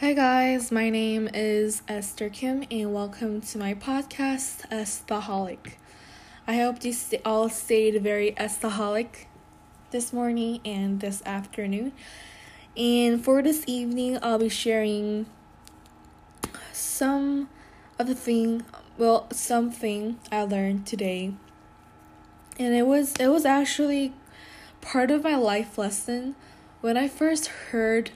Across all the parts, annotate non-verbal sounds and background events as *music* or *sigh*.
Hi, guys, my name is Esther Kim, and welcome to my podcast, Estaholic. I hope you all stayed very Estaholic this morning and this afternoon. And for this evening, I'll be sharing some of the thing, well, something I learned today. And it was it was actually part of my life lesson when I first heard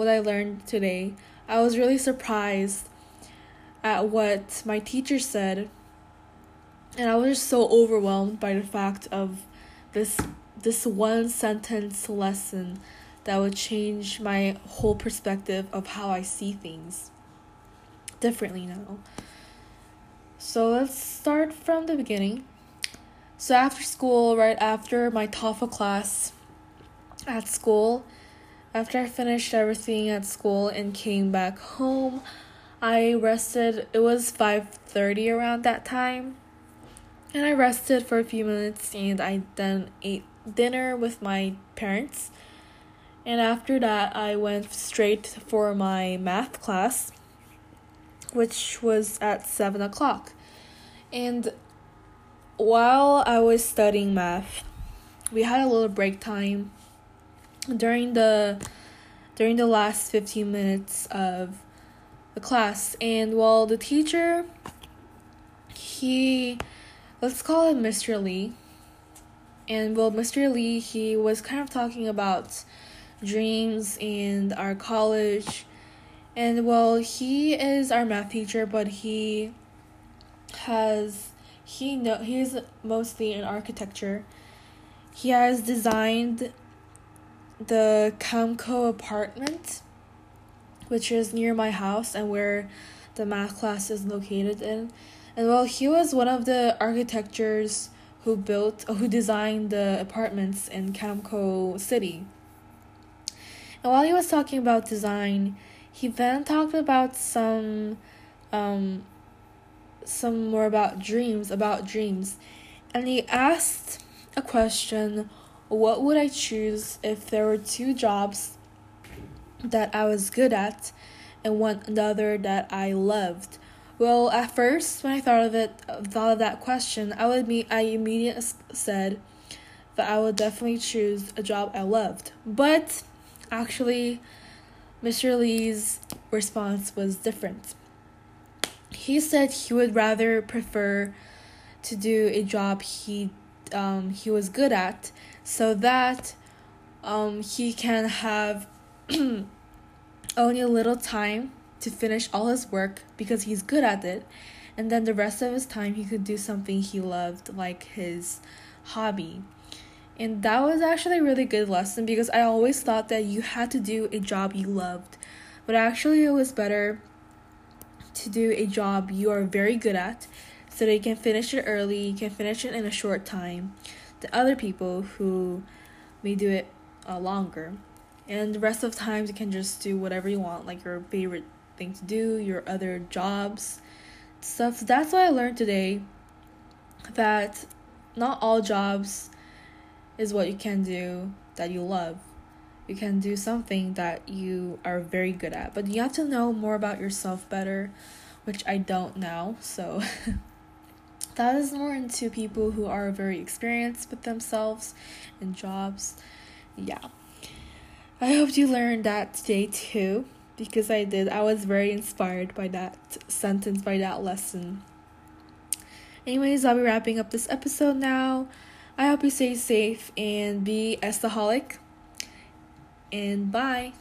what I learned today. I was really surprised at what my teacher said. And I was just so overwhelmed by the fact of this this one sentence lesson that would change my whole perspective of how I see things differently now. So let's start from the beginning. So after school, right after my TOEFL class at school, after I finished everything at school and came back home, I rested. It was 5:30 around that time. And I rested for a few minutes and I then ate dinner with my parents. And after that, I went straight for my math class, which was at 7 o'clock. And while I was studying math, we had a little break time during the during the last 15 minutes of the class and while the teacher he let's call him Mr. Lee and well Mr. Lee he was kind of talking about dreams and our college and well he is our math teacher but he has he know he's mostly in architecture he has designed the Camco apartment, which is near my house and where the math class is located in. And well, he was one of the architectures who built, who designed the apartments in Camco City. And while he was talking about design, he then talked about some, um, some more about dreams, about dreams. And he asked a question what would I choose if there were two jobs that I was good at and one another that I loved? Well, at first, when I thought of it, thought of that question, I would meet. I immediately said that I would definitely choose a job I loved. But actually, Mr. Lee's response was different. He said he would rather prefer to do a job he um, he was good at so that um, he can have *clears throat* only a little time to finish all his work because he's good at it and then the rest of his time he could do something he loved like his hobby. And that was actually a really good lesson because i always thought that you had to do a job you loved but actually it was better to do a job you are very good at so you can finish it early you can finish it in a short time the other people who may do it uh, longer. And the rest of the times you can just do whatever you want, like your favorite thing to do, your other jobs, stuff. That's what I learned today that not all jobs is what you can do that you love. You can do something that you are very good at, but you have to know more about yourself better, which I don't now. So *laughs* that is more into people who are very experienced with themselves and jobs. Yeah. I hope you learned that today too, because I did. I was very inspired by that sentence, by that lesson. Anyways, I'll be wrapping up this episode now. I hope you stay safe and be estaholic. And bye.